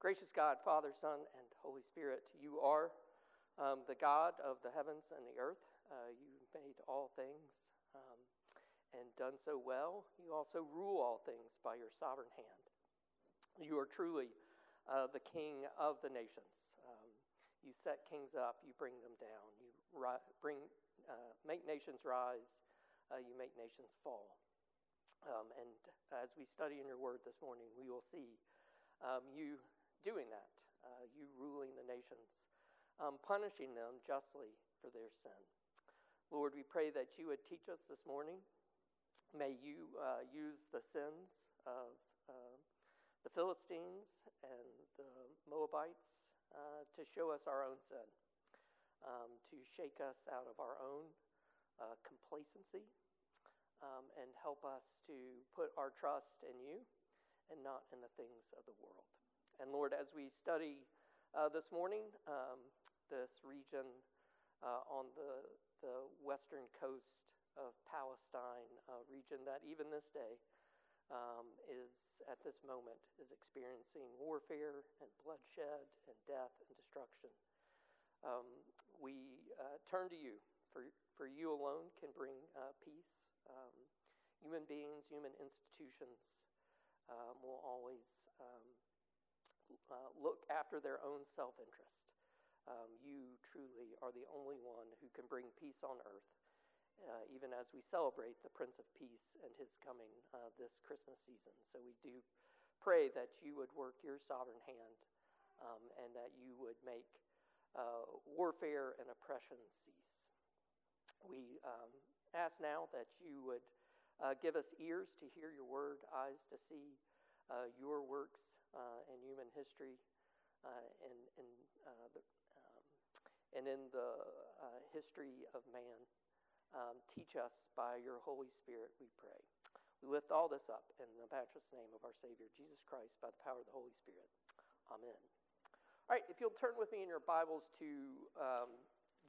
Gracious God, Father, Son, and Holy Spirit, you are um, the God of the heavens and the earth. Uh, you made all things um, and done so well. You also rule all things by your sovereign hand. You are truly uh, the King of the nations. Um, you set kings up, you bring them down. You ri- bring, uh, make nations rise, uh, you make nations fall. Um, and as we study in your word this morning, we will see um, you doing that, uh, you ruling the nations, um, punishing them justly for their sin. Lord, we pray that you would teach us this morning. May you uh, use the sins of uh, the Philistines and the Moabites uh, to show us our own sin, um, to shake us out of our own uh, complacency, um, and help us to put our trust in you and not in the things of the world. And Lord, as we study uh, this morning, um, this region uh, on the, the western coast of Palestine, a region that even this day um, is at this moment is experiencing warfare and bloodshed and death and destruction. Um, we uh, turn to you, for, for you alone can bring uh, peace. Um, human beings, human institutions um, will always um, uh, look after their own self interest. Um, you truly are the only one who can bring peace on earth, uh, even as we celebrate the Prince of Peace and his coming uh, this Christmas season. So we do pray that you would work your sovereign hand um, and that you would make uh, warfare and oppression cease. We um, ask now that you would uh, give us ears to hear your word, eyes to see uh, your works uh, in human history uh, and, and, uh, the, um, and in the uh, history of man. Um, teach us by your Holy Spirit, we pray. We lift all this up in the matchless name of our Savior, Jesus Christ, by the power of the Holy Spirit. Amen. All right, if you'll turn with me in your Bibles to um,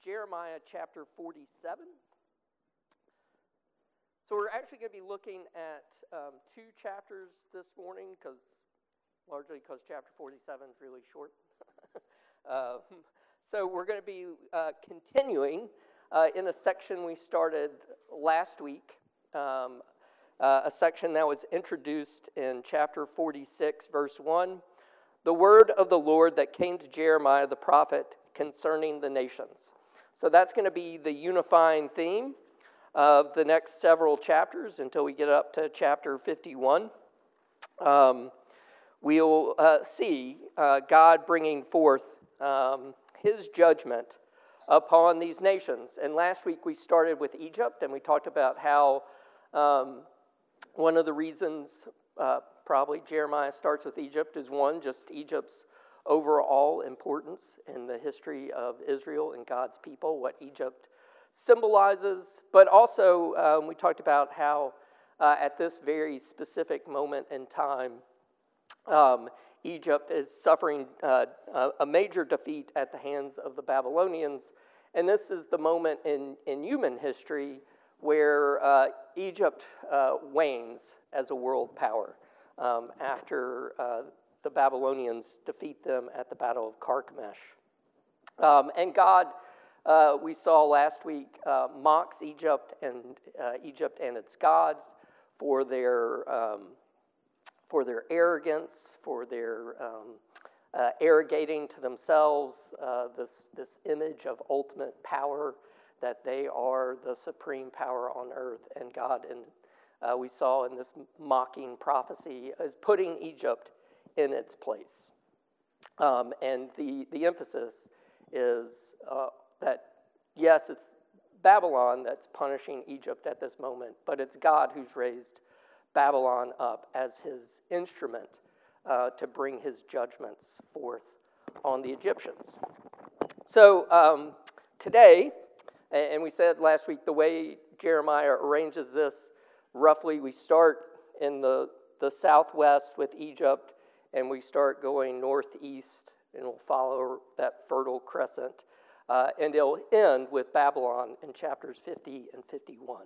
Jeremiah chapter 47. So we're actually going to be looking at um, two chapters this morning because largely because chapter 47 is really short. uh, so we're going to be uh, continuing uh, in a section we started last week, um, uh, a section that was introduced in chapter 46, verse 1. The word of the Lord that came to Jeremiah the prophet concerning the nations. So that's going to be the unifying theme of the next several chapters until we get up to chapter 51. Um, we'll uh, see uh, God bringing forth um, his judgment upon these nations. And last week we started with Egypt and we talked about how um, one of the reasons uh, probably Jeremiah starts with Egypt is one, just Egypt's overall importance in the history of Israel and God's people, what Egypt symbolizes, but also um, we talked about how uh, at this very specific moment in time, um, Egypt is suffering uh, a major defeat at the hands of the Babylonians. And this is the moment in, in human history where uh, Egypt uh, wanes as a world power um, after uh, the Babylonians defeat them at the Battle of Carchemish. Um, and God, uh, we saw last week, uh, mocks Egypt and Egypt and its gods for their um, for their arrogance, for their um, uh, arrogating to themselves uh, this, this image of ultimate power, that they are the supreme power on earth. And God, and uh, we saw in this mocking prophecy, is putting Egypt in its place. Um, and the, the emphasis is uh, that, yes, it's Babylon that's punishing Egypt at this moment, but it's God who's raised Babylon up as his instrument uh, to bring his judgments forth on the Egyptians. So um, today, and we said last week, the way Jeremiah arranges this, roughly we start in the, the southwest with Egypt, and we start going northeast, and we'll follow that fertile crescent. Uh, and it'll end with Babylon in chapters 50 and 51.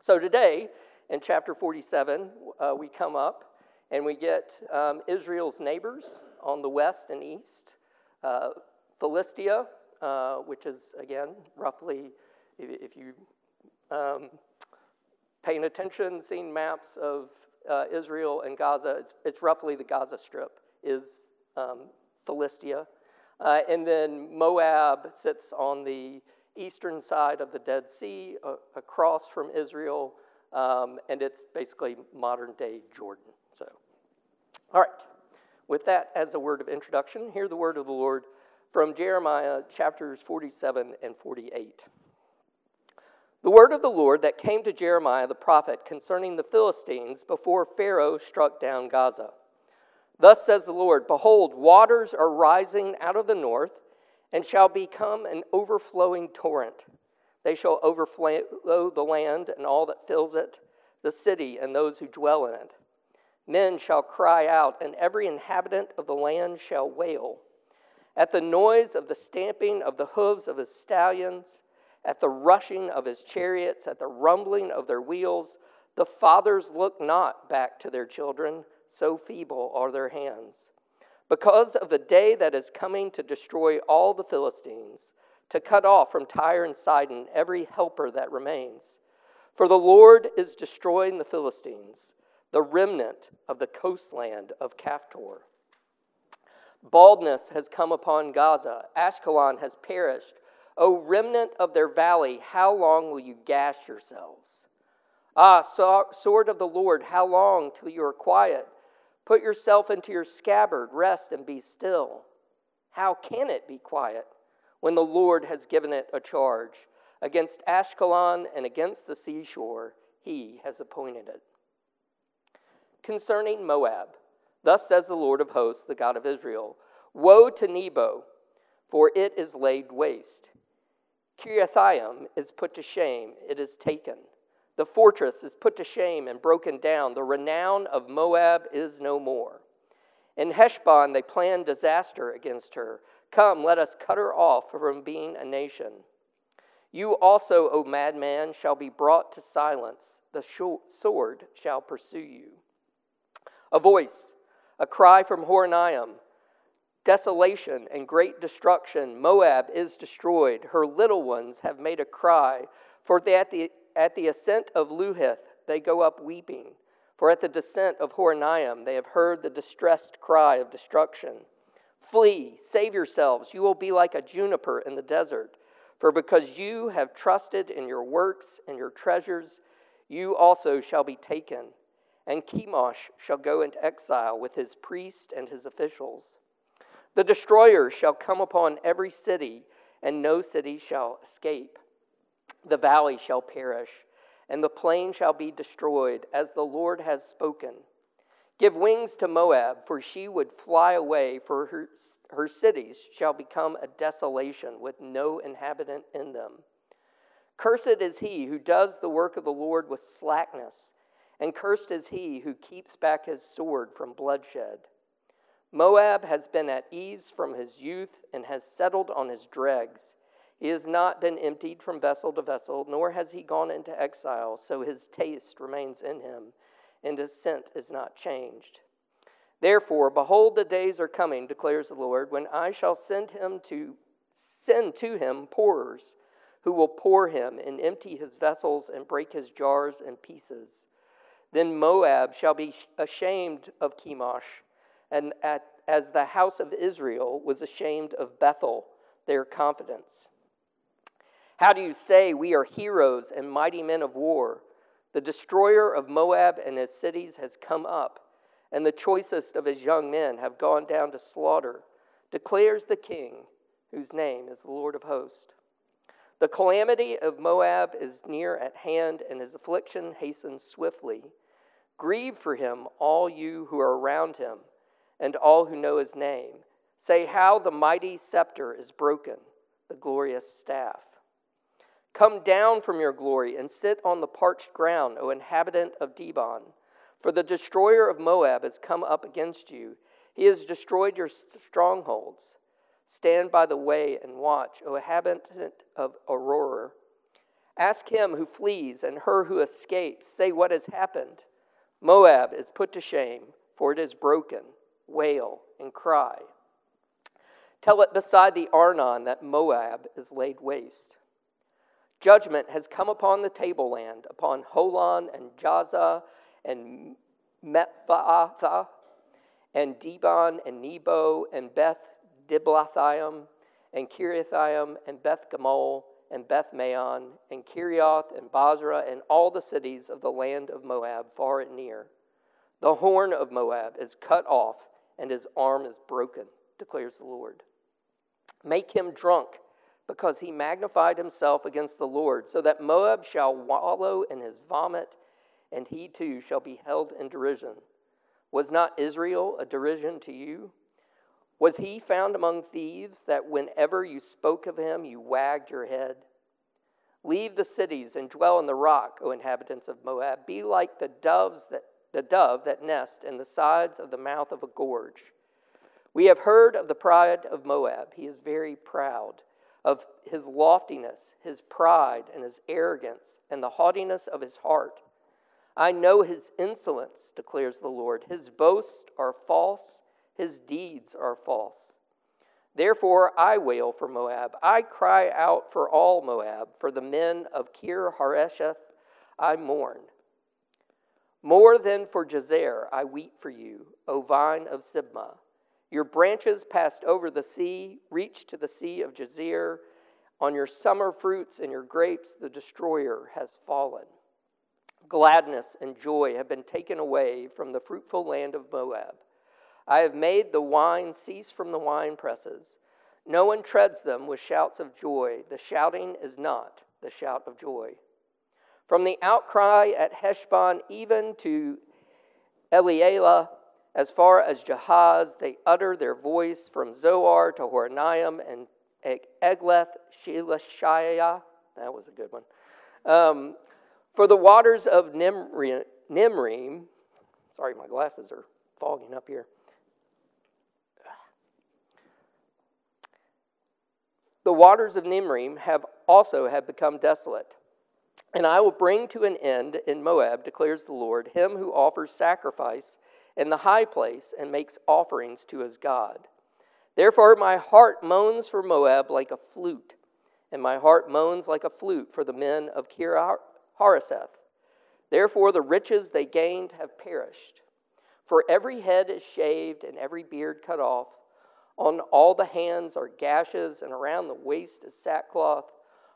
So today, in chapter 47, uh, we come up And we get um, Israel's neighbors on the west and east uh, Philistia, uh, which is, again, roughly, if, if you um, paying attention, seeing maps of uh, Israel and Gaza, it's, it's roughly the Gaza Strip is um, Philistia. Uh, and then Moab sits on the eastern side of the Dead Sea, uh, across from Israel, um, and it's basically modern day Jordan. So, all right. With that as a word of introduction, hear the word of the Lord from Jeremiah chapters 47 and 48. The word of the Lord that came to Jeremiah the prophet concerning the Philistines before Pharaoh struck down Gaza. Thus says the Lord Behold, waters are rising out of the north and shall become an overflowing torrent. They shall overflow the land and all that fills it, the city and those who dwell in it. Men shall cry out, and every inhabitant of the land shall wail. At the noise of the stamping of the hooves of his stallions, at the rushing of his chariots, at the rumbling of their wheels, the fathers look not back to their children, so feeble are their hands. Because of the day that is coming to destroy all the Philistines, to cut off from Tyre and Sidon every helper that remains. For the Lord is destroying the Philistines, the remnant of the coastland of Caphtor. Baldness has come upon Gaza, Ashkelon has perished. O remnant of their valley, how long will you gash yourselves? Ah, sword of the Lord, how long till you are quiet? Put yourself into your scabbard, rest and be still. How can it be quiet when the Lord has given it a charge? Against Ashkelon and against the seashore, he has appointed it. Concerning Moab, thus says the Lord of hosts, the God of Israel Woe to Nebo, for it is laid waste. Kiriathaim is put to shame, it is taken. The fortress is put to shame and broken down. The renown of Moab is no more. In Heshbon, they plan disaster against her. Come, let us cut her off from being a nation. You also, O madman, shall be brought to silence. The sword shall pursue you. A voice, a cry from Horonaim desolation and great destruction. Moab is destroyed. Her little ones have made a cry. For at the, at the ascent of Luhith they go up weeping. For at the descent of Horonaim they have heard the distressed cry of destruction. Flee, save yourselves. You will be like a juniper in the desert. For because you have trusted in your works and your treasures, you also shall be taken. And Chemosh shall go into exile with his priests and his officials. The destroyer shall come upon every city, and no city shall escape. The valley shall perish, and the plain shall be destroyed, as the Lord has spoken. Give wings to Moab, for she would fly away, for her, her cities shall become a desolation with no inhabitant in them. Cursed is he who does the work of the Lord with slackness, and cursed is he who keeps back his sword from bloodshed. Moab has been at ease from his youth and has settled on his dregs. He has not been emptied from vessel to vessel, nor has he gone into exile, so his taste remains in him, and his scent is not changed. Therefore, behold, the days are coming, declares the Lord, when I shall send him to send to him pourers, who will pour him and empty his vessels and break his jars in pieces. Then Moab shall be ashamed of Chemosh and at, as the house of Israel was ashamed of Bethel, their confidence. How do you say we are heroes and mighty men of war? The destroyer of Moab and his cities has come up, and the choicest of his young men have gone down to slaughter, declares the king, whose name is the Lord of hosts. The calamity of Moab is near at hand, and his affliction hastens swiftly. Grieve for him, all you who are around him and all who know his name. Say how the mighty scepter is broken, the glorious staff. Come down from your glory and sit on the parched ground, O inhabitant of Dibon. For the destroyer of Moab has come up against you. He has destroyed your strongholds. Stand by the way and watch, O inhabitant of Aroer. Ask him who flees and her who escapes. Say what has happened. Moab is put to shame for it is broken. Wail and cry. Tell it beside the Arnon that Moab is laid waste. Judgment has come upon the tableland, upon Holon and Jahzah and Mephaathah and Dibon and Nebo and Beth Diblathaim and Kiriathaim and Beth Gamul and Beth Maon and Kerioth and Bozrah and all the cities of the land of Moab, far and near. The horn of Moab is cut off and his arm is broken, declares the Lord. Make him drunk because he magnified himself against the Lord, so that Moab shall wallow in his vomit and he too shall be held in derision. Was not Israel a derision to you? Was he found among thieves that whenever you spoke of him, you wagged your head? Leave the cities and dwell in the rock, O inhabitants of Moab. Be like the doves that the dove that nest in the sides of the mouth of a gorge. We have heard of the pride of Moab. He is very proud of his loftiness, his pride, and his arrogance, and the haughtiness of his heart. I know his insolence, declares the Lord. His boasts are false, his deeds are false. Therefore, I wail for Moab. I cry out for all Moab. For the men of Kir Hareseth, I mourn. More than for Jazer, I weep for you, O vine of Sibmah. Your branches passed over the sea, reached to the sea of Jazer. On your summer fruits and your grapes, the destroyer has fallen. Gladness and joy have been taken away from the fruitful land of Moab. I have made the wine cease from the wine presses. No one treads them with shouts of joy. The shouting is not the shout of joy. From the outcry at Heshbon even to Elealeh, as far as Jahaz, they utter their voice from Zoar to Horonaim and Egleth Shelishiah. That was a good one. Um, for the waters of Nimrim, Nimrim, sorry, my glasses are fogging up here. The waters of Nimrim have also have become desolate. And I will bring to an end in Moab, declares the Lord, him who offers sacrifice in the high place and makes offerings to his God. Therefore, my heart moans for Moab like a flute, and my heart moans like a flute for the men of Kir Hareseth. Therefore, the riches they gained have perished. For every head is shaved and every beard cut off. On all the hands are gashes, and around the waist is sackcloth.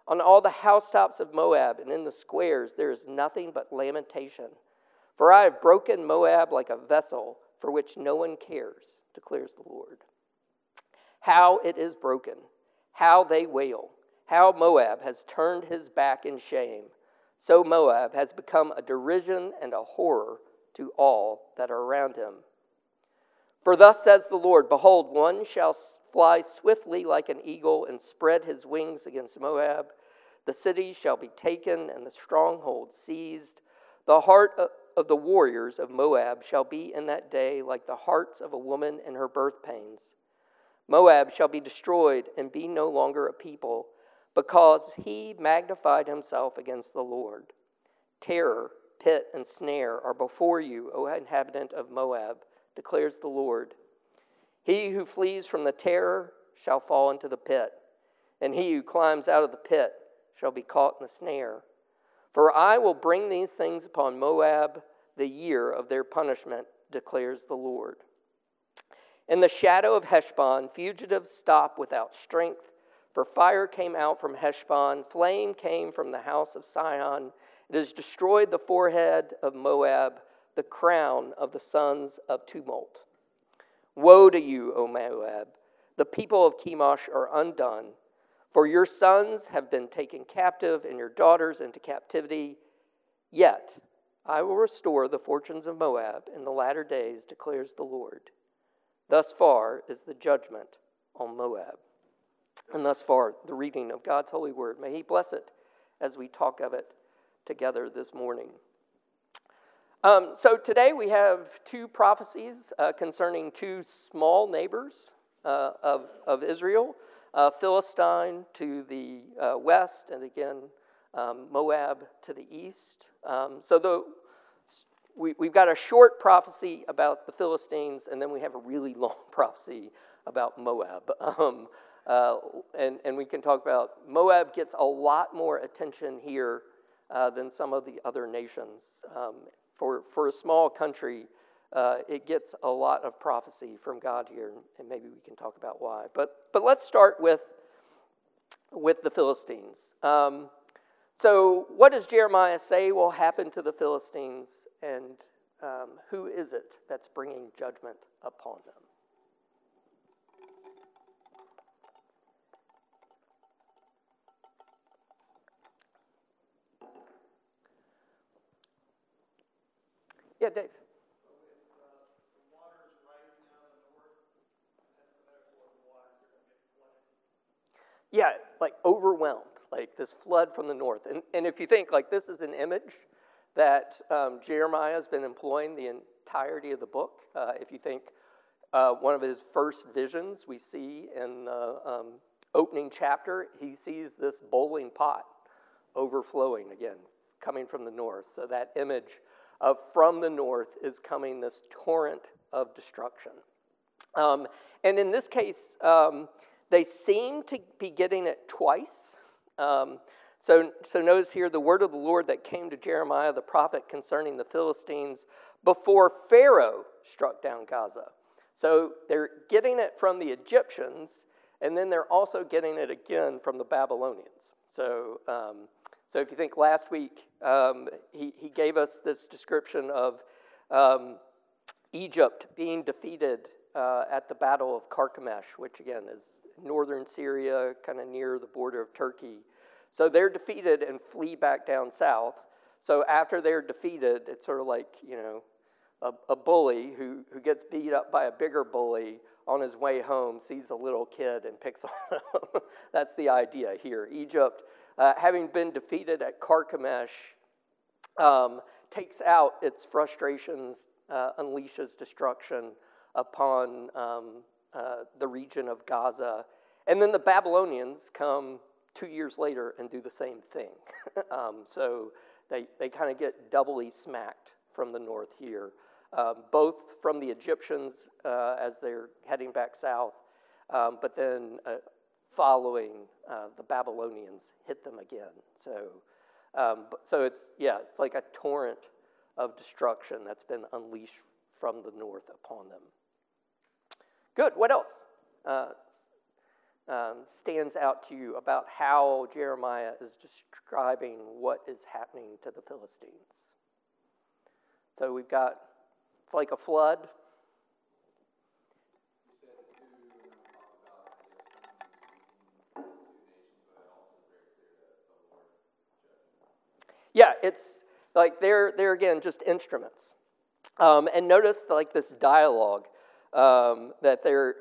On all the housetops of Moab and in the squares there is nothing but lamentation. For I have broken Moab like a vessel for which no one cares, declares the Lord. How it is broken, how they wail, how Moab has turned his back in shame. So Moab has become a derision and a horror to all that are around him. For thus says the Lord Behold, one shall fly swiftly like an eagle and spread his wings against Moab. The city shall be taken and the stronghold seized. The heart of the warriors of Moab shall be in that day like the hearts of a woman in her birth pains. Moab shall be destroyed and be no longer a people, because he magnified himself against the Lord. Terror, pit, and snare are before you, O inhabitant of Moab, declares the Lord. He who flees from the terror shall fall into the pit, and he who climbs out of the pit shall be caught in the snare. For I will bring these things upon Moab the year of their punishment, declares the Lord. In the shadow of Heshbon, fugitives stop without strength, for fire came out from Heshbon, flame came from the house of Sihon. It has destroyed the forehead of Moab, the crown of the sons of tumult. Woe to you, O Moab! The people of Chemosh are undone, for your sons have been taken captive and your daughters into captivity. Yet I will restore the fortunes of Moab in the latter days, declares the Lord. Thus far is the judgment on Moab. And thus far, the reading of God's holy word. May He bless it as we talk of it together this morning. Um, so today we have two prophecies uh, concerning two small neighbors uh, of, of Israel uh, Philistine to the uh, west, and again, um, Moab to the east. Um, so the we, we've got a short prophecy about the Philistines, and then we have a really long prophecy about Moab. Um, uh, and, and we can talk about Moab gets a lot more attention here uh, than some of the other nations. Um, for, for a small country, uh, it gets a lot of prophecy from God here, and maybe we can talk about why. But, but let's start with, with the Philistines. Um, so, what does Jeremiah say will happen to the Philistines, and um, who is it that's bringing judgment upon them? Yeah, Dave. Yeah, like overwhelmed, like this flood from the north. And, and if you think, like, this is an image that um, Jeremiah has been employing the entirety of the book. Uh, if you think uh, one of his first visions we see in the um, opening chapter, he sees this bowling pot overflowing again, coming from the north. So that image of from the north is coming this torrent of destruction. Um, and in this case, um, they seem to be getting it twice. Um, so, so notice here the word of the Lord that came to Jeremiah the prophet concerning the Philistines before Pharaoh struck down Gaza. So they're getting it from the Egyptians, and then they're also getting it again from the Babylonians. So um, so if you think last week, um, he, he gave us this description of um, Egypt being defeated uh, at the Battle of Carchemish, which again is northern Syria, kind of near the border of Turkey. So they're defeated and flee back down south. So after they're defeated, it's sort of like, you know, a, a bully who, who gets beat up by a bigger bully on his way home sees a little kid and picks on him. That's the idea here. Egypt uh, having been defeated at Carchemish, um, takes out its frustrations, uh, unleashes destruction upon um, uh, the region of Gaza. And then the Babylonians come two years later and do the same thing. um, so they, they kind of get doubly smacked from the north here, um, both from the Egyptians uh, as they're heading back south, um, but then uh, following uh, the Babylonians hit them again. So, um, so it's yeah, it's like a torrent of destruction that's been unleashed from the north upon them. Good. What else uh, um, stands out to you about how Jeremiah is describing what is happening to the Philistines? So we've got it's like a flood. Yeah, it's like they're, they're again just instruments. Um, and notice like this dialogue um, that they're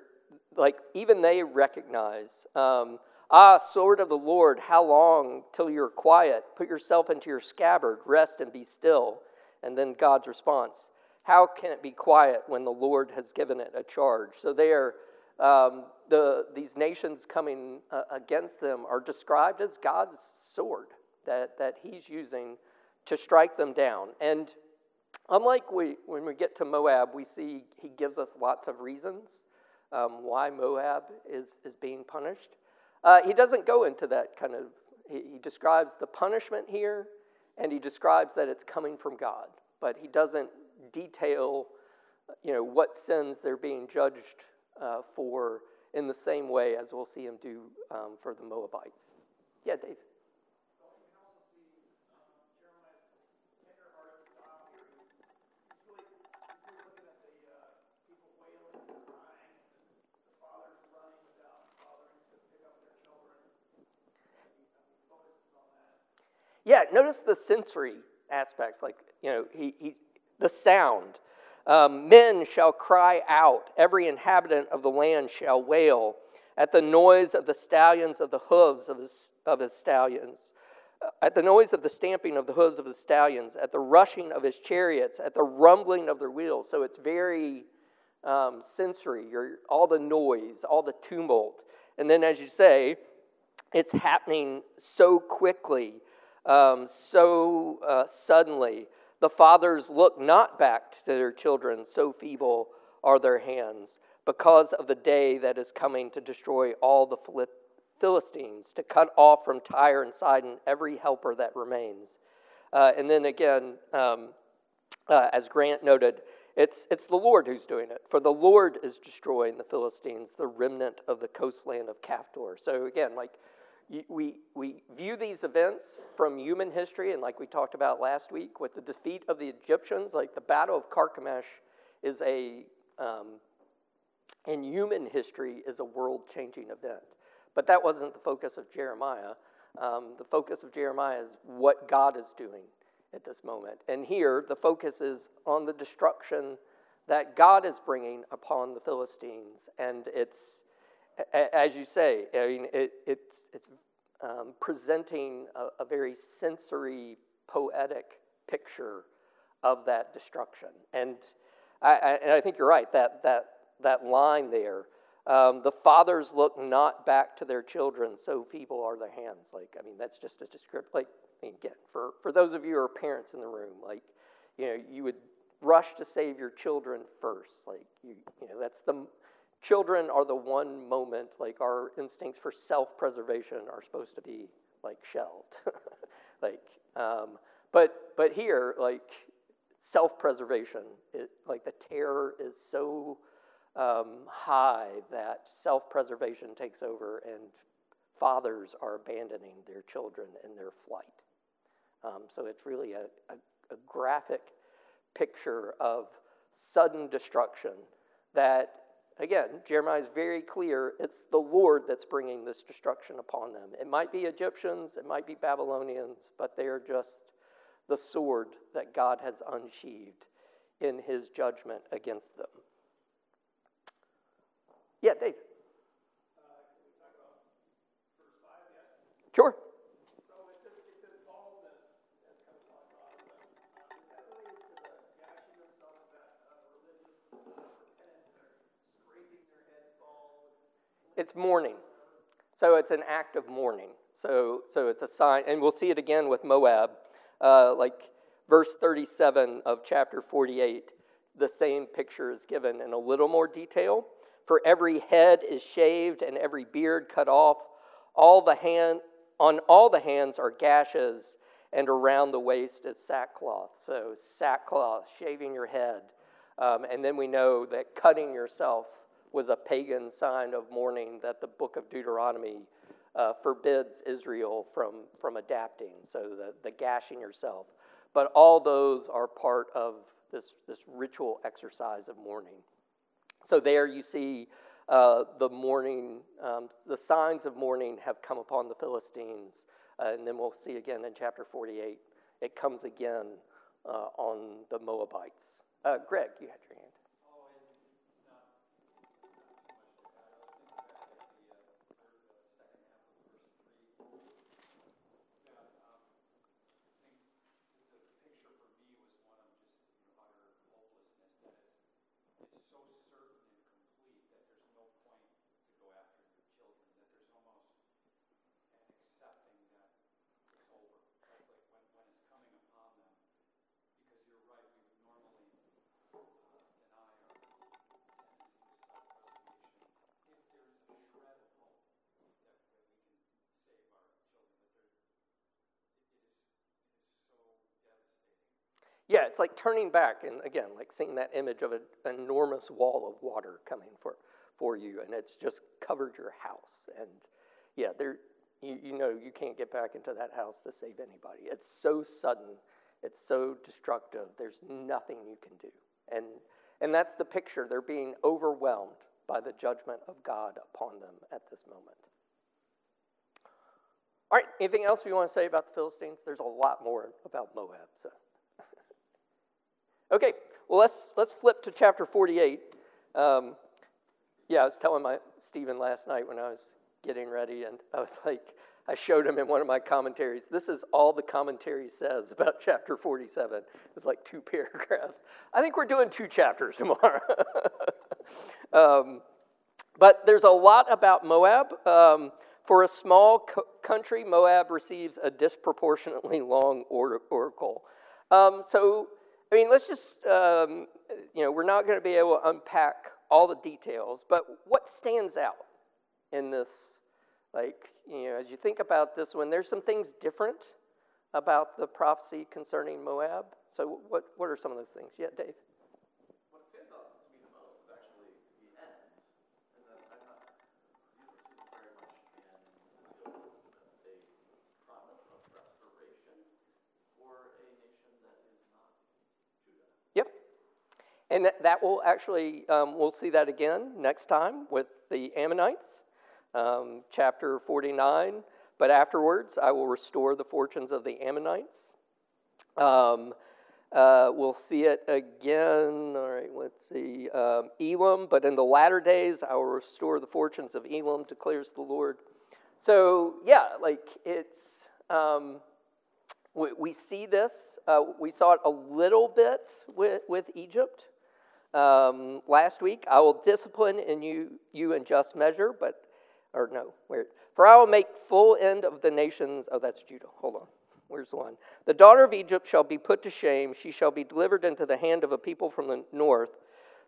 like even they recognize. Um, ah, sword of the Lord, how long till you're quiet? Put yourself into your scabbard, rest and be still. And then God's response: How can it be quiet when the Lord has given it a charge? So they are. Um, the, these nations coming uh, against them are described as God's sword that, that he's using to strike them down. And unlike we, when we get to Moab, we see he gives us lots of reasons um, why Moab is, is being punished. Uh, he doesn't go into that kind of, he, he describes the punishment here, and he describes that it's coming from God, but he doesn't detail you know, what sins they're being judged uh, for in the same way as we'll see him do um, for the Moabites. Yeah, Dave. Yeah, notice the sensory aspects, like, you know, he, he, the sound. Um, Men shall cry out, every inhabitant of the land shall wail at the noise of the stallions of the hooves of his, of his stallions, uh, at the noise of the stamping of the hooves of the stallions, at the rushing of his chariots, at the rumbling of their wheels. So it's very um, sensory, You're, all the noise, all the tumult. And then, as you say, it's happening so quickly um, so uh, suddenly. The fathers look not back to their children, so feeble are their hands, because of the day that is coming to destroy all the Philistines, to cut off from Tyre and Sidon every helper that remains. Uh, and then again, um, uh, as Grant noted, it's, it's the Lord who's doing it. For the Lord is destroying the Philistines, the remnant of the coastland of Caphtor. So again, like we, we view these events from human history, and like we talked about last week with the defeat of the Egyptians, like the Battle of Carchemish is a, um, in human history, is a world changing event. But that wasn't the focus of Jeremiah. Um, the focus of Jeremiah is what God is doing at this moment. And here, the focus is on the destruction that God is bringing upon the Philistines. And it's, as you say, I mean, it, it's, it's um, presenting a, a, very sensory, poetic picture of that destruction. And I, I, and I think you're right, that, that, that line there. Um, the fathers look not back to their children, so feeble are their hands. Like, I mean, that's just a description. Like, I mean, again, for, for those of you who are parents in the room, like, you know, you would rush to save your children first. Like, you, you know, that's the, children are the one moment, like, our instincts for self preservation are supposed to be, like, shelved. like, um, but, but here, like, self preservation, like, the terror is so um, high that self preservation takes over and fathers are abandoning their children in their flight. Um, so it's really a, a, a graphic picture of sudden destruction that again, Jeremiah is very clear it's the Lord that's bringing this destruction upon them. It might be Egyptians, it might be Babylonians, but they are just the sword that God has unsheathed in his judgment against them. Yeah, Dave. Sure. It's mourning. So it's an act of mourning. So, so it's a sign, and we'll see it again with Moab. Uh, like verse 37 of chapter 48, the same picture is given in a little more detail. For every head is shaved and every beard cut off. All the hand, on all the hands are gashes, and around the waist is sackcloth. So, sackcloth, shaving your head. Um, and then we know that cutting yourself was a pagan sign of mourning that the book of Deuteronomy uh, forbids Israel from, from adapting, so the, the gashing yourself. But all those are part of this, this ritual exercise of mourning. So there you see uh, the mourning, um, the signs of mourning have come upon the Philistines. Uh, and then we'll see again in chapter 48, it comes again uh, on the Moabites. Uh, Greg, you had your hand. Yeah, it's like turning back and again, like seeing that image of an enormous wall of water coming for, for you, and it's just covered your house. And yeah, there, you, you know, you can't get back into that house to save anybody. It's so sudden, it's so destructive. There's nothing you can do. And, and that's the picture. They're being overwhelmed by the judgment of God upon them at this moment. All right, anything else we want to say about the Philistines? There's a lot more about Moab. So. Okay, well, let's, let's flip to chapter 48. Um, yeah, I was telling my Stephen last night when I was getting ready, and I was like, I showed him in one of my commentaries. This is all the commentary says about chapter 47. It's like two paragraphs. I think we're doing two chapters tomorrow. um, but there's a lot about Moab. Um, for a small co- country, Moab receives a disproportionately long or- oracle. Um, so, I mean, let's just, um, you know, we're not going to be able to unpack all the details, but what stands out in this, like, you know, as you think about this one, there's some things different about the prophecy concerning Moab. So, what, what are some of those things? Yeah, Dave. And that, that will actually, um, we'll see that again next time with the Ammonites, um, chapter 49. But afterwards, I will restore the fortunes of the Ammonites. Um, uh, we'll see it again. All right, let's see. Um, Elam, but in the latter days, I will restore the fortunes of Elam, declares the Lord. So, yeah, like it's, um, we, we, see this. Uh, we saw it a little bit with, with Egypt um, last week. I will discipline in you, you in just measure, but, or no, where? For I will make full end of the nations. Oh, that's Judah. Hold on. Where's the one? The daughter of Egypt shall be put to shame. She shall be delivered into the hand of a people from the north.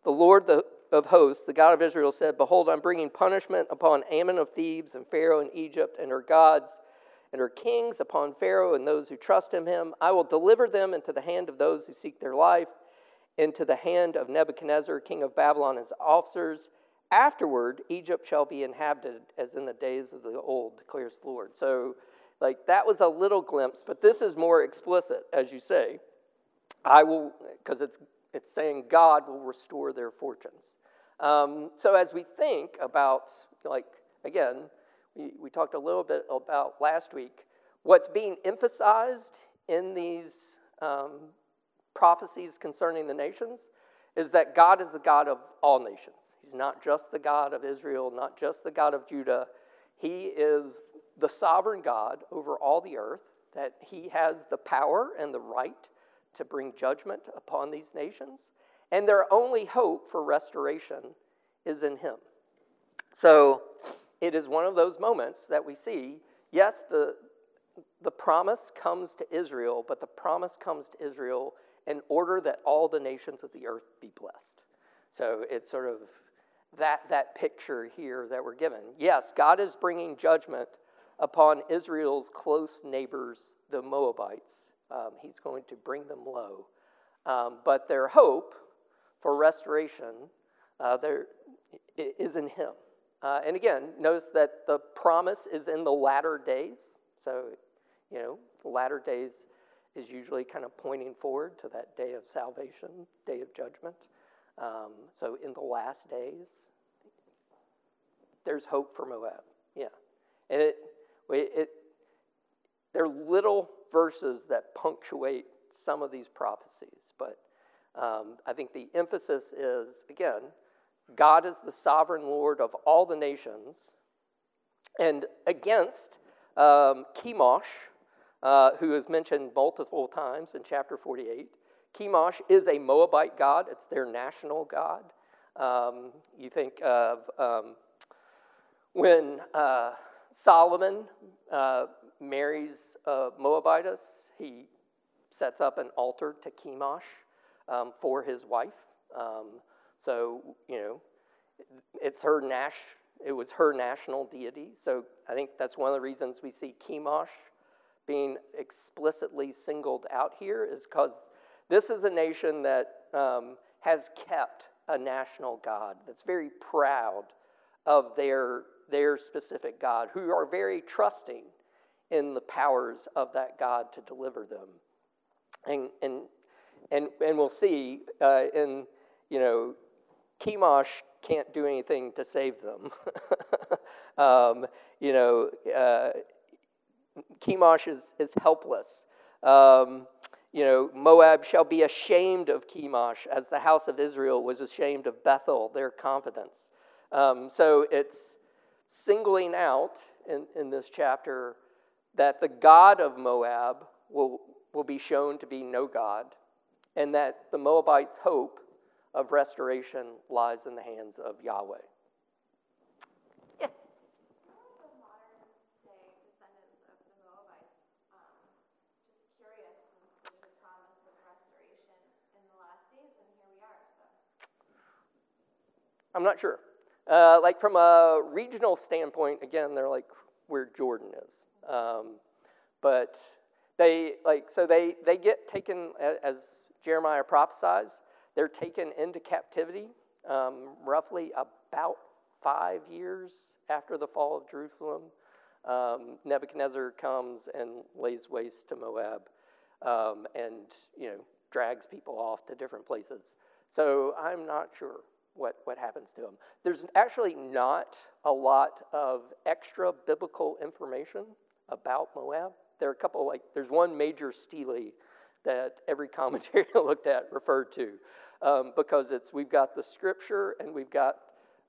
The Lord the, of hosts, the God of Israel, said, Behold, I'm bringing punishment upon Amon of Thebes and Pharaoh in Egypt and her gods and her kings, upon Pharaoh and those who trust in him. I will deliver them into the hand of those who seek their life into the hand of Nebuchadnezzar, king of Babylon, and his officers. Afterward, Egypt shall be inhabited as in the days of the old, declares the Lord. So, like, that was a little glimpse, but this is more explicit, as you say. I will, because it's, it's saying God will restore their fortunes. Um, so, as we think about, like, again, we, we talked a little bit about last week, what's being emphasized in these um, prophecies concerning the nations is that God is the God of all nations. He's not just the God of Israel, not just the God of Judah. He is the sovereign God over all the earth, that he has the power and the right to bring judgment upon these nations. And their only hope for restoration is in him. So it is one of those moments that we see yes, the, the promise comes to Israel, but the promise comes to Israel in order that all the nations of the earth be blessed. So it's sort of that, that picture here that we're given. Yes, God is bringing judgment upon Israel's close neighbors, the Moabites. Um, he's going to bring them low. Um, but their hope for restoration uh, there is in Him. Uh, and again, notice that the promise is in the latter days. So, you know, the latter days is usually kind of pointing forward to that day of salvation, day of judgment. Um, so in the last days, there's hope for Moab. Yeah, and it, it, there are little verses that punctuate some of these prophecies, but um, I think the emphasis is again, God is the sovereign Lord of all the nations, and against um, Chemosh, uh, who is mentioned multiple times in chapter 48. Chemosh is a Moabite god, it's their national god. Um, you think of um, when uh, Solomon uh, marries a Moabitess, he sets up an altar to Chemosh um, for his wife. Um, so, you know, it's her Nash, it was her national deity. So I think that's one of the reasons we see Chemosh being explicitly singled out here is because this is a nation that um, has kept a national God that's very proud of their, their specific God, who are very trusting in the powers of that God to deliver them. And, and, and, and we'll see uh, in, you know, Chemosh can't do anything to save them. um, you know, uh, Chemosh is, is helpless. Um, you know, Moab shall be ashamed of Chemosh as the house of Israel was ashamed of Bethel, their confidence. Um, so it's singling out in, in this chapter that the God of Moab will, will be shown to be no God, and that the Moabites' hope of restoration lies in the hands of Yahweh. I'm not sure. Uh, like from a regional standpoint, again, they're like where Jordan is. Um, but they like so they they get taken as Jeremiah prophesies. They're taken into captivity um, roughly about five years after the fall of Jerusalem. Um, Nebuchadnezzar comes and lays waste to Moab, um, and you know drags people off to different places. So I'm not sure what, what happens to them. There's actually not a lot of extra biblical information about Moab. There are a couple, like, there's one major stele that every commentary I looked at referred to um, because it's we've got the scripture and we've got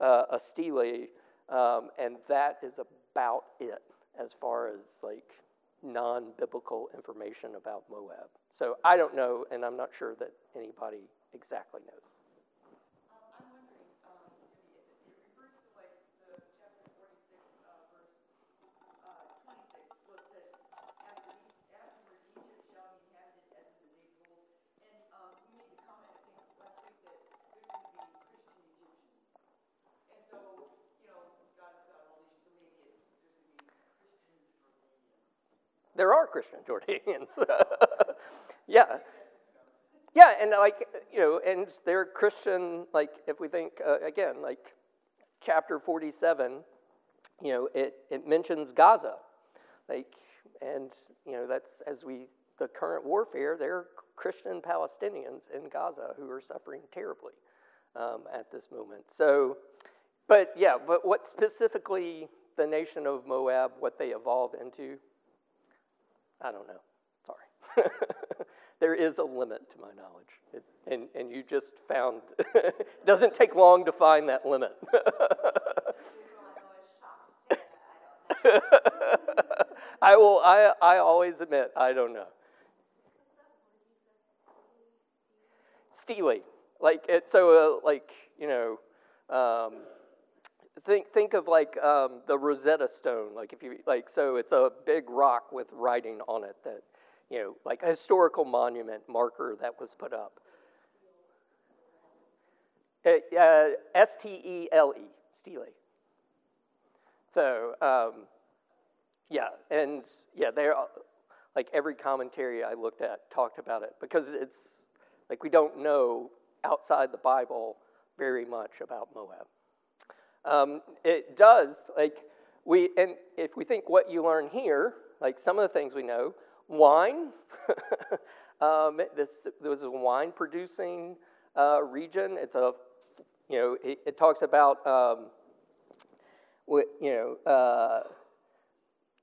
uh, a stele, um, and that is about it as far as like non biblical information about Moab. So I don't know, and I'm not sure that anybody exactly knows. There are Christian Jordanians. yeah. Yeah, and like, you know, and they're Christian, like, if we think, uh, again, like chapter 47, you know, it, it mentions Gaza. Like, and, you know, that's as we, the current warfare, there are Christian Palestinians in Gaza who are suffering terribly um, at this moment. So, but yeah, but what specifically the nation of Moab, what they evolved into, I don't know. Sorry. there is a limit to my knowledge. It, and, and you just found, it doesn't take long to find that limit. I will, I, I always admit, I don't know. Stele. Like, it's so, uh, like, you know, um, think think of like um, the Rosetta Stone. Like if you like, so it's a big rock with writing on it that you know, like a historical monument marker that was put up. Uh, S T E L E, Stele. So um, yeah, and yeah, they're like every commentary I looked at talked about it because it's like we don't know outside the Bible very much about Moab. Um, it does, like, we, and if we think what you learn here, like some of the things we know, wine, um, this, this was a wine producing uh, region. It's a, you know, it, it talks about, um, what, you know, uh,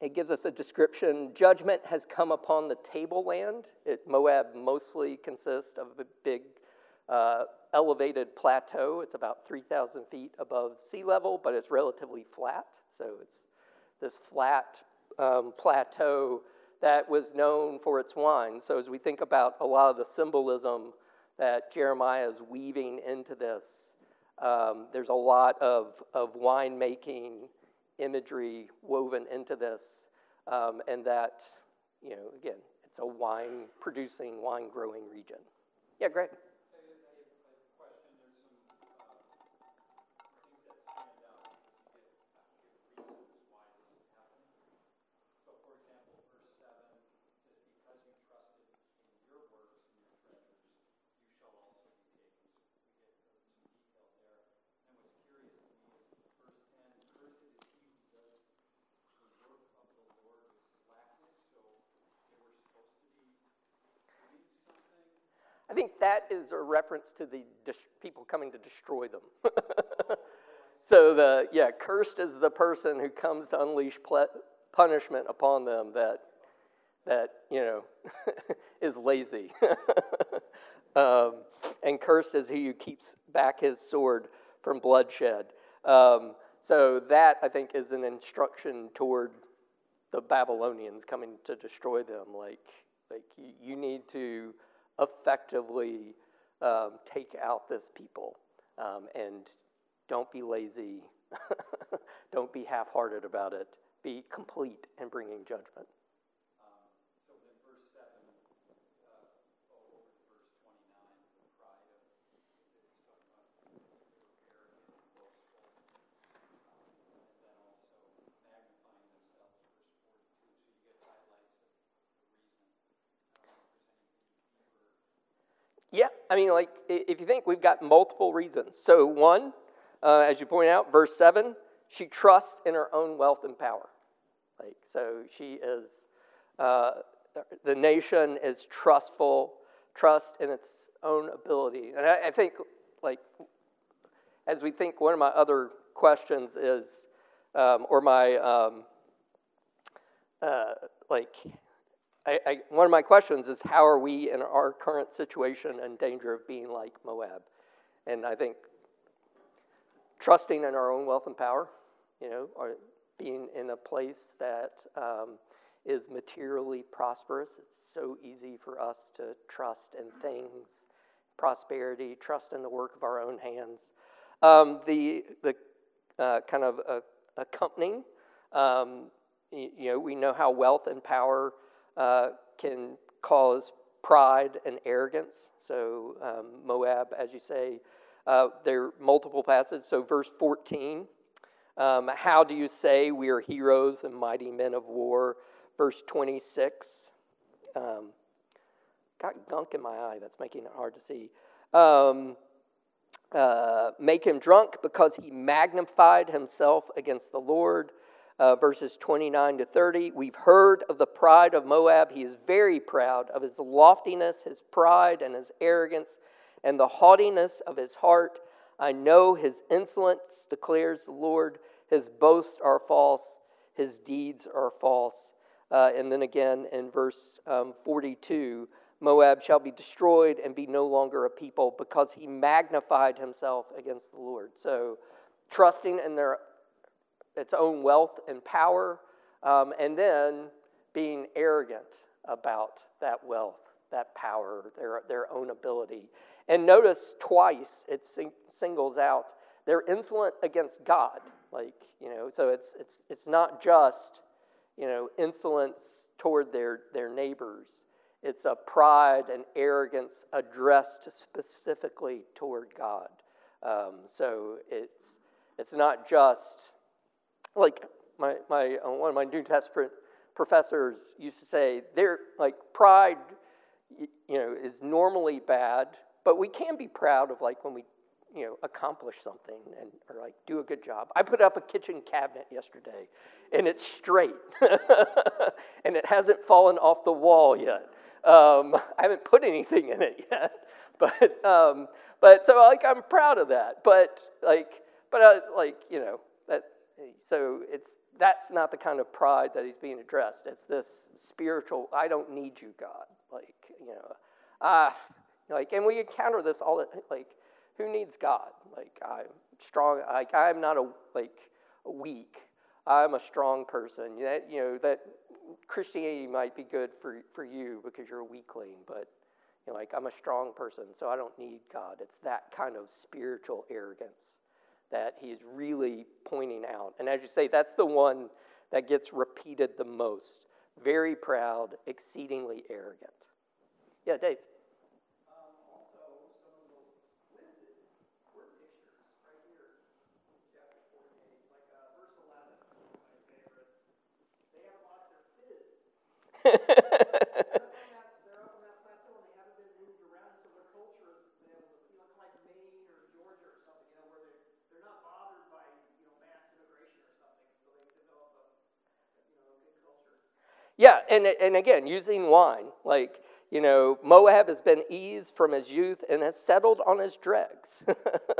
it gives us a description. Judgment has come upon the tableland. It, Moab mostly consists of a big uh, elevated plateau. It's about 3,000 feet above sea level, but it's relatively flat. So it's this flat um, plateau that was known for its wine. So as we think about a lot of the symbolism that Jeremiah is weaving into this, um, there's a lot of, of winemaking imagery woven into this, um, and that, you know, again, it's a wine producing, wine growing region. Yeah, great. I think that is a reference to the dis- people coming to destroy them. so the yeah, cursed is the person who comes to unleash ple- punishment upon them that that you know is lazy. um, and cursed is he who keeps back his sword from bloodshed. Um, so that I think is an instruction toward the Babylonians coming to destroy them. Like like you, you need to effectively um, take out this people um, and don't be lazy, don't be half hearted about it, be complete in bringing judgment. I mean, like, if you think we've got multiple reasons. So, one, uh, as you point out, verse 7, she trusts in her own wealth and power. Like, so she is, uh, the nation is trustful, trust in its own ability. And I, I think, like, as we think, one of my other questions is, um, or my, um, uh, like, I, I, one of my questions is how are we in our current situation in danger of being like Moab? And I think trusting in our own wealth and power, you know, or being in a place that um, is materially prosperous. It's so easy for us to trust in things, prosperity, trust in the work of our own hands. Um, the the uh, kind of uh, accompanying, um, you, you know, we know how wealth and power uh, can cause pride and arrogance. So, um, Moab, as you say, uh, there are multiple passages. So, verse 14, um, how do you say we are heroes and mighty men of war? Verse 26, um, got gunk in my eye, that's making it hard to see. Um, uh, make him drunk because he magnified himself against the Lord uh, verses 29 to 30. We've heard of the pride of Moab. He is very proud of his loftiness, his pride, and his arrogance, and the haughtiness of his heart. I know his insolence, declares the Lord. His boasts are false, his deeds are false. Uh, and then again in verse um, 42 Moab shall be destroyed and be no longer a people because he magnified himself against the Lord. So, trusting in their its own wealth and power, um, and then being arrogant about that wealth, that power, their, their own ability. And notice twice it sing, singles out they're insolent against God. Like, you know, so it's, it's, it's not just, you know, insolence toward their, their neighbors. It's a pride and arrogance addressed specifically toward God. Um, so it's, it's not just like my, my uh, one of my New Testament professors used to say, they're like pride, you know, is normally bad, but we can be proud of like when we, you know, accomplish something and or like do a good job. I put up a kitchen cabinet yesterday, and it's straight, and it hasn't fallen off the wall yet. Um, I haven't put anything in it yet, but um, but so like I'm proud of that. But like, but I was like, you know, so it's that's not the kind of pride that he's being addressed. It's this spiritual, I don't need you, God. Like, you know, ah, like, and we encounter this all the, like, who needs God? Like, I'm strong, like, I'm not a, like, weak. I'm a strong person. That, you know, that Christianity might be good for, for you because you're a weakling, but, you know, like, I'm a strong person, so I don't need God. It's that kind of spiritual arrogance that he is really pointing out. And as you say, that's the one that gets repeated the most. Very proud, exceedingly arrogant. Yeah, Dave. Yeah, and, and again, using wine, like, you know, Moab has been eased from his youth and has settled on his dregs.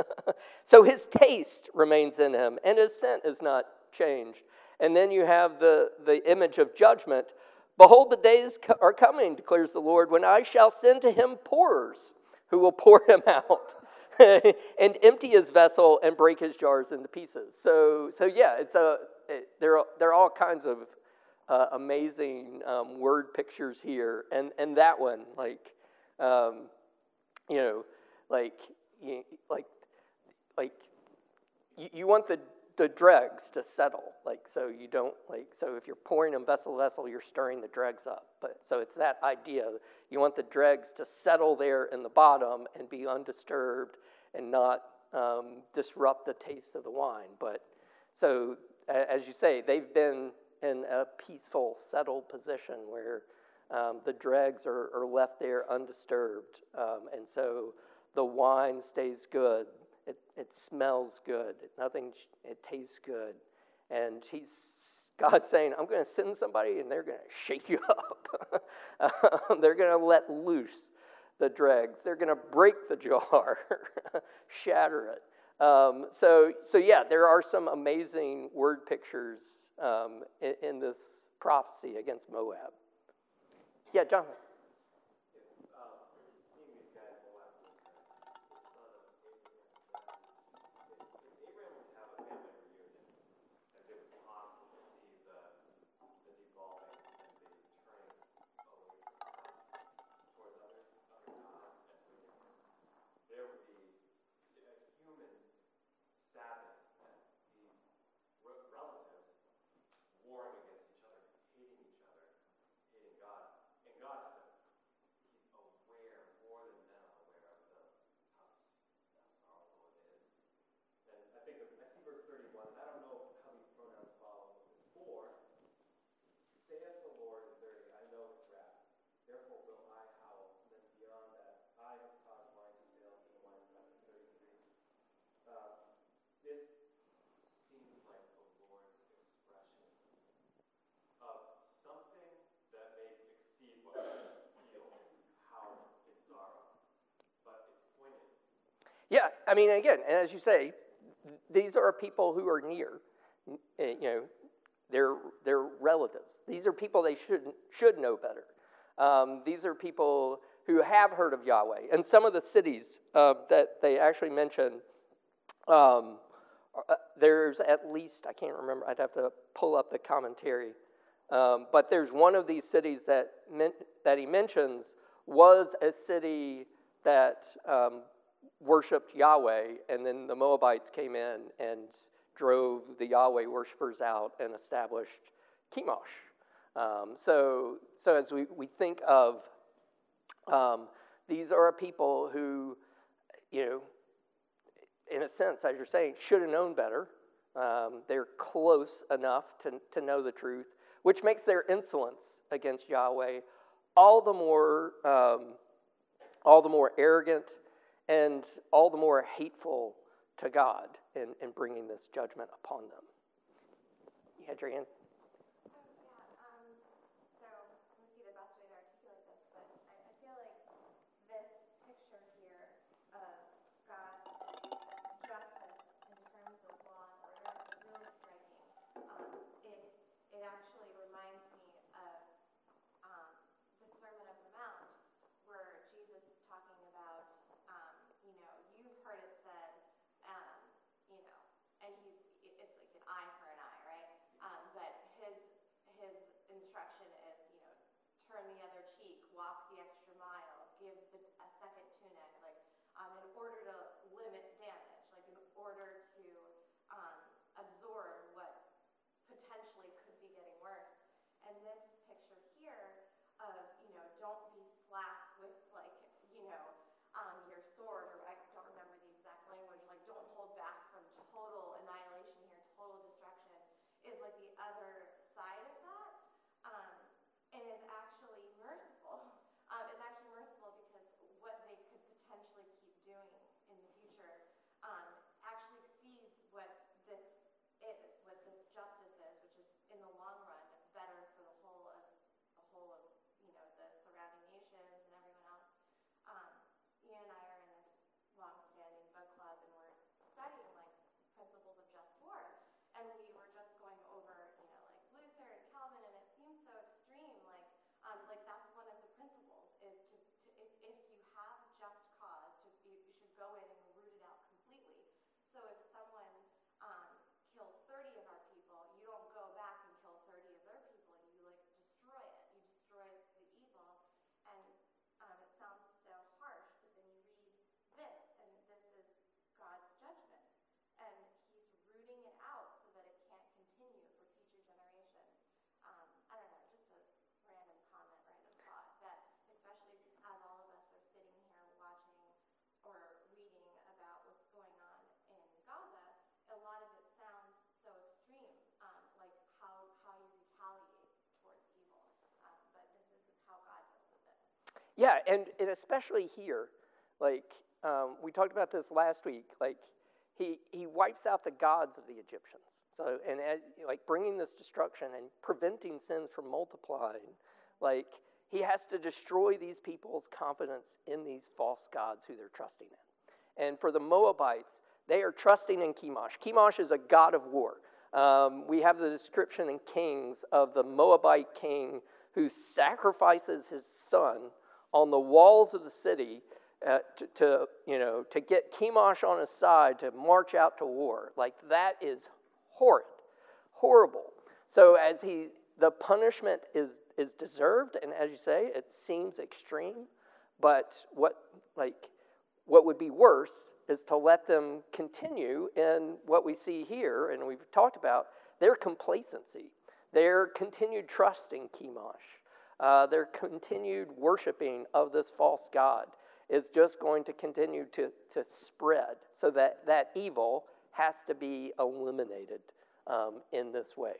so his taste remains in him, and his scent is not changed. And then you have the, the image of judgment. Behold, the days are coming, declares the Lord, when I shall send to him pourers who will pour him out. and empty his vessel and break his jars into pieces. So, so yeah, it's a it, there. Are, there are all kinds of uh, amazing um, word pictures here, and and that one, like, um, you know, like, you, like, like, you, you want the the dregs to settle, like, so you don't like, so if you're pouring them vessel to vessel, you're stirring the dregs up. But so it's that idea. You want the dregs to settle there in the bottom and be undisturbed and not um, disrupt the taste of the wine. But so, as you say, they've been in a peaceful, settled position where um, the dregs are, are left there undisturbed. Um, and so the wine stays good. It, it smells good. Nothing, it tastes good. And he's, God's saying, I'm going to send somebody and they're going to shake you up. um, they're going to let loose the dregs. They're going to break the jar, shatter it. Um, so, so, yeah, there are some amazing word pictures um, in, in this prophecy against Moab. Yeah, Jonathan. I mean, again, and as you say, these are people who are near. Eh, you know, they're, they're relatives. These are people they should, should know better. Um, these are people who have heard of Yahweh. And some of the cities uh, that they actually mention, um, uh, there's at least, I can't remember, I'd have to pull up the commentary. Um, but there's one of these cities that, that he mentions was a city that um, worshiped Yahweh, and then the Moabites came in and drove the Yahweh worshippers out and established Chemosh. Um, so, so as we, we think of um, these are people who, you know, in a sense, as you're saying, should have known better. Um, they're close enough to, to know the truth, which makes their insolence against Yahweh all the more, um, all the more arrogant and all the more hateful to God in, in bringing this judgment upon them. Adrian? and he's it's Yeah, and, and especially here, like um, we talked about this last week, like he, he wipes out the gods of the Egyptians. So, and like bringing this destruction and preventing sins from multiplying, like he has to destroy these people's confidence in these false gods who they're trusting in. And for the Moabites, they are trusting in Chemosh. Chemosh is a god of war. Um, we have the description in Kings of the Moabite king who sacrifices his son on the walls of the city uh, to, to, you know, to get Chemosh on his side to march out to war. Like that is horrid, horrible. So as he, the punishment is is deserved, and as you say, it seems extreme. But what like what would be worse is to let them continue in what we see here, and we've talked about their complacency, their continued trust in Chemosh, uh, their continued worshiping of this false god is just going to continue to, to spread so that that evil has to be eliminated um, in this way.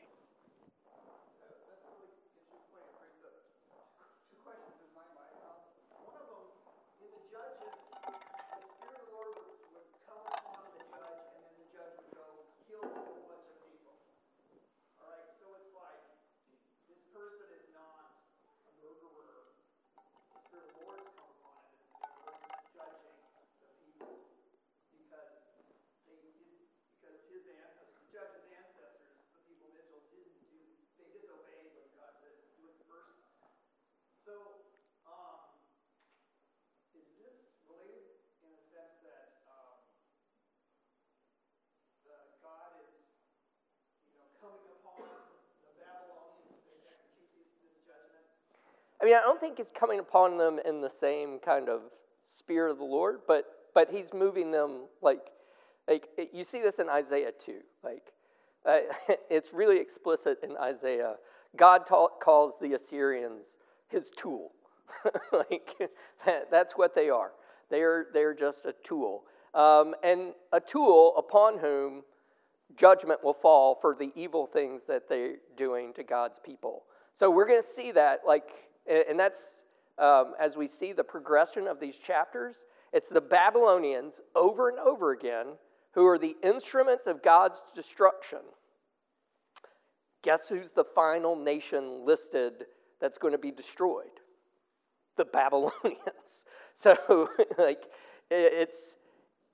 I mean, I don't think he's coming upon them in the same kind of spirit of the Lord, but but he's moving them like like you see this in Isaiah too. Like uh, it's really explicit in Isaiah. God ta- calls the Assyrians his tool. like that, that's what they are. They're they're just a tool, um, and a tool upon whom judgment will fall for the evil things that they're doing to God's people. So we're going to see that like and that's um, as we see the progression of these chapters, it's the Babylonians over and over again who are the instruments of God's destruction. Guess who's the final nation listed that's going to be destroyed? The Babylonians. So, like, it's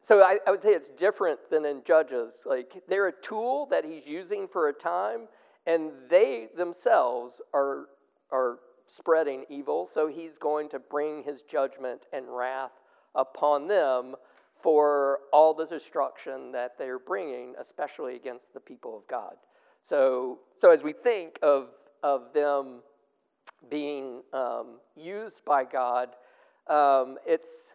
so I, I, would say it's different than in Judges. Like, they're a tool that he's using for a time, and they themselves are are spreading evil, so he's going to bring his judgment and wrath upon them for all the destruction that they're bringing, especially against the people of God. So, so as we think of, of them being um, used by God, um, it's,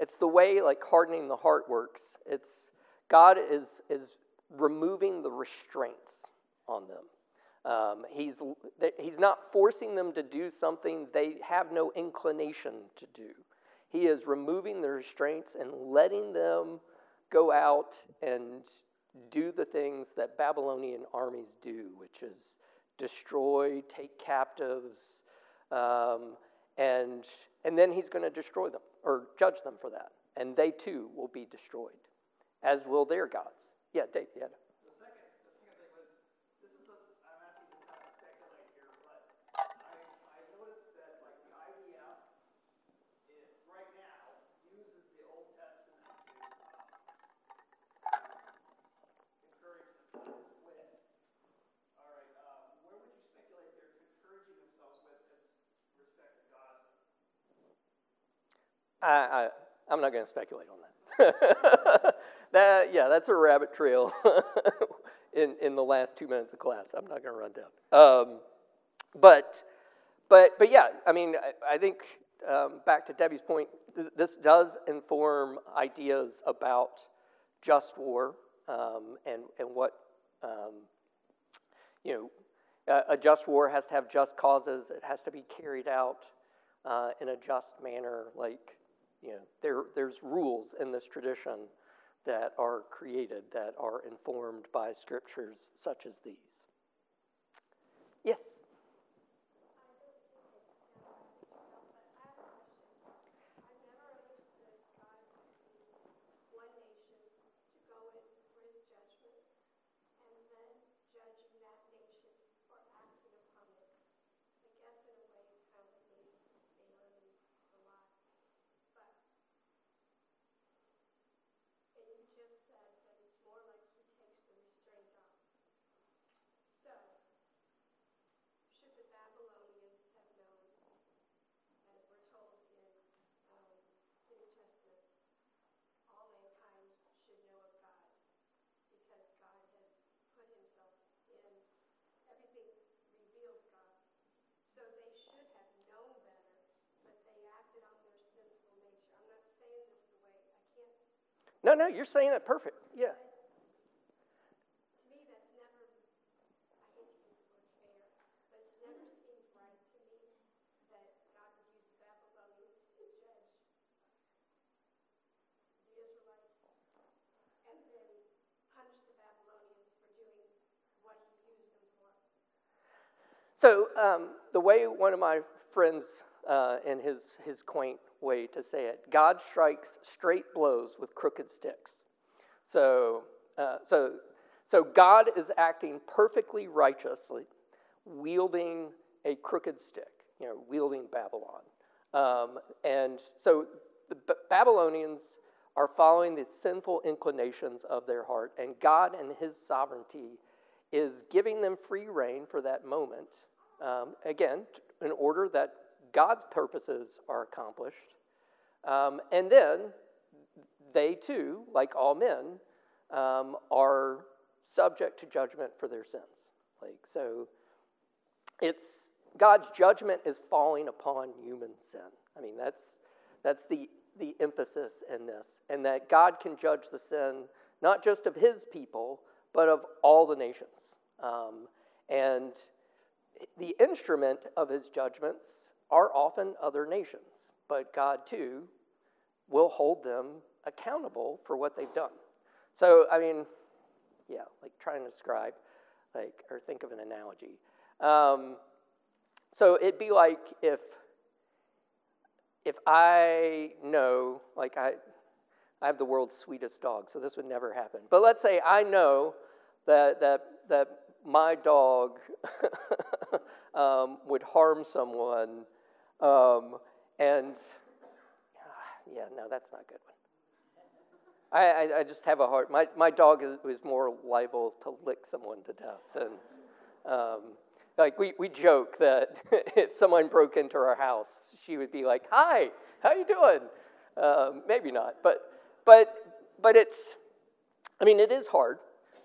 it's the way like hardening the heart works. It's God is, is removing the restraints on them. Um, he's, he's not forcing them to do something they have no inclination to do. He is removing the restraints and letting them go out and do the things that Babylonian armies do, which is destroy, take captives, um, and, and then he's going to destroy them or judge them for that. And they too will be destroyed, as will their gods. Yeah, Dave, yeah. I, I, am not going to speculate on that. that. Yeah, that's a rabbit trail in, in the last two minutes of class. I'm not going to run down. Um, but, but, but yeah, I mean, I, I think um, back to Debbie's point, th- this does inform ideas about just war um, and, and what, um, you know, a just war has to have just causes, it has to be carried out uh, in a just manner, like you know, there, there's rules in this tradition that are created that are informed by scriptures such as these. Yes? No, no, you're saying it perfect. Yeah. So, um, the way one of my friends, uh, his, his quaint way to say it, God strikes straight blows with crooked sticks. So, uh, so, so God is acting perfectly righteously, wielding a crooked stick, you know, wielding Babylon. Um, and so the B- Babylonians are following the sinful inclinations of their heart, and God, in His sovereignty, is giving them free rein for that moment. Um, again, in order that God's purposes are accomplished. Um, and then they too, like all men, um, are subject to judgment for their sins. Like so, it's God's judgment is falling upon human sin. I mean, that's that's the the emphasis in this, and that God can judge the sin not just of His people, but of all the nations. Um, and the instrument of His judgments are often other nations, but God too will hold them accountable for what they've done. So, I mean, yeah, like trying to describe, like, or think of an analogy. Um, so it'd be like if if I know, like I, I have the world's sweetest dog, so this would never happen. But let's say I know that that that my dog um, would harm someone, um, and yeah, no, that's not a good one. I, I, I, just have a heart. My, my dog is, is more liable to lick someone to death than. Um, like we, we joke that if someone broke into our house, she would be like, "Hi, how you doing?" Um, maybe not, but but but it's. I mean, it is hard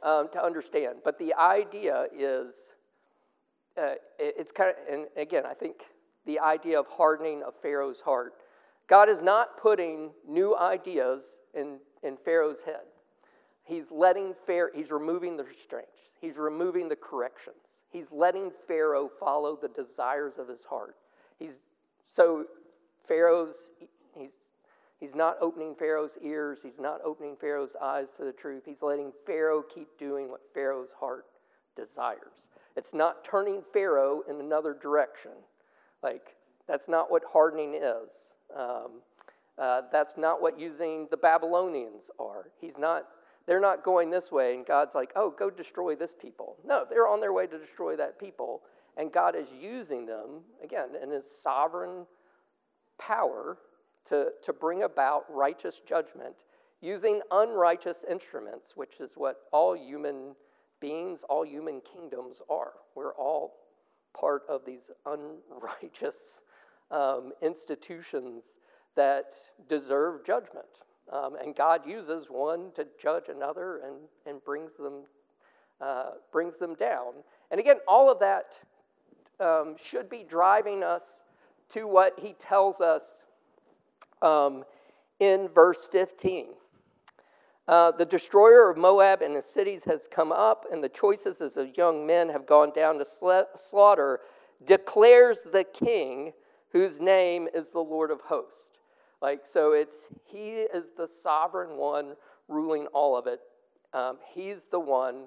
um, to understand, but the idea is, uh, it, it's kind of, and again, I think the idea of hardening of Pharaoh's heart. God is not putting new ideas in in Pharaoh's head. He's letting Pharaoh, he's removing the restraints, he's removing the corrections. He's letting Pharaoh follow the desires of his heart. He's so Pharaoh's he's he's not opening Pharaoh's ears, he's not opening Pharaoh's eyes to the truth. He's letting Pharaoh keep doing what Pharaoh's heart desires. It's not turning Pharaoh in another direction. Like that's not what hardening is. Um, uh, that's not what using the Babylonians are. He's not, they're not going this way, and God's like, oh, go destroy this people. No, they're on their way to destroy that people, and God is using them, again, in his sovereign power to, to bring about righteous judgment using unrighteous instruments, which is what all human beings, all human kingdoms are. We're all part of these unrighteous um, institutions that deserve judgment. Um, and God uses one to judge another and, and brings, them, uh, brings them down. And again, all of that um, should be driving us to what he tells us um, in verse 15. Uh, the destroyer of Moab and his cities has come up, and the choices of the young men have gone down to slaughter, declares the king, whose name is the Lord of hosts. Like, so it's He is the sovereign one ruling all of it. Um, he's the one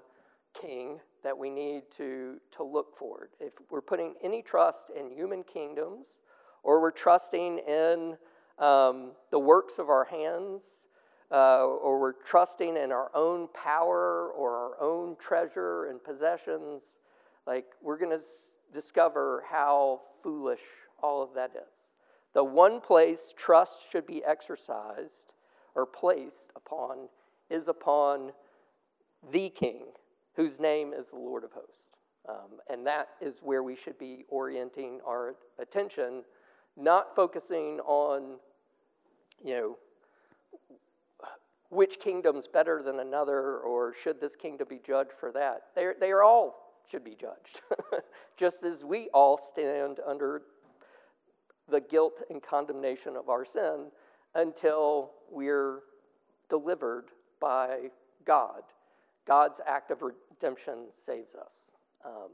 king that we need to, to look forward. If we're putting any trust in human kingdoms or we're trusting in um, the works of our hands, uh, or we're trusting in our own power or our own treasure and possessions, like we're going to s- discover how foolish all of that is. The one place trust should be exercised or placed upon is upon the King, whose name is the Lord of hosts. Um, and that is where we should be orienting our attention, not focusing on, you know, which kingdom's better than another, or should this kingdom be judged for that. They're, they are all should be judged, just as we all stand under the guilt and condemnation of our sin until we're delivered by God. God's act of redemption saves us. Um,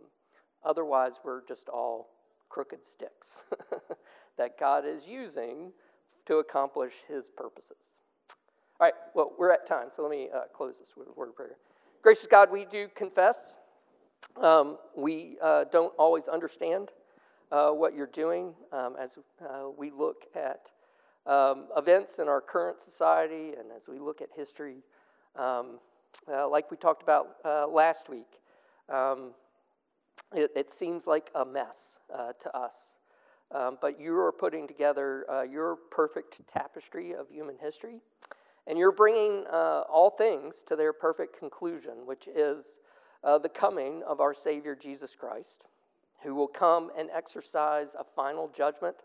otherwise, we're just all crooked sticks that God is using to accomplish his purposes. All right, well, we're at time, so let me uh, close this with a word of prayer. Gracious God, we do confess. Um, we uh, don't always understand uh, what you're doing um, as uh, we look at um, events in our current society and as we look at history. Um, uh, like we talked about uh, last week, um, it, it, seems like a mess to us. Um, but you are putting together your perfect tapestry of human history, and you're bringing uh, all things to their perfect conclusion, which is uh, the coming of our Savior Jesus Christ, who will come and exercise a final judgment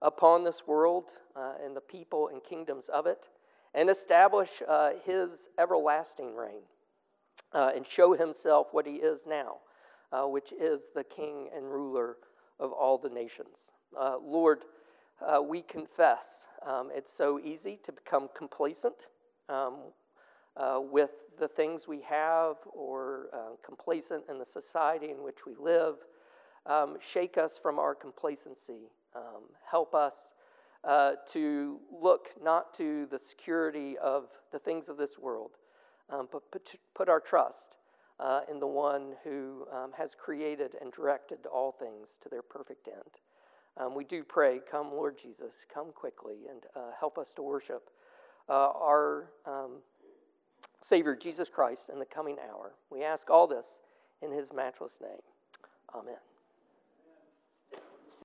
upon this world uh, and the people and kingdoms of it, and establish uh, his everlasting reign and show himself what he is now uh, which is the King and ruler of all the nations. Uh, Lord, uh, we confess um, it's so easy to become complacent um, uh, with the things we have or uh, complacent in the society in which we live. Um, shake us from our complacency. Um, help us uh, to look not to the security of the things of this world, um, but put, put our trust uh, in the one who um, has created and directed all things to their perfect end. Um, we do pray, come, Lord Jesus, come quickly and uh, help us to worship uh, our um, Savior, Jesus Christ, in the coming hour. We ask all this in his matchless name. Amen.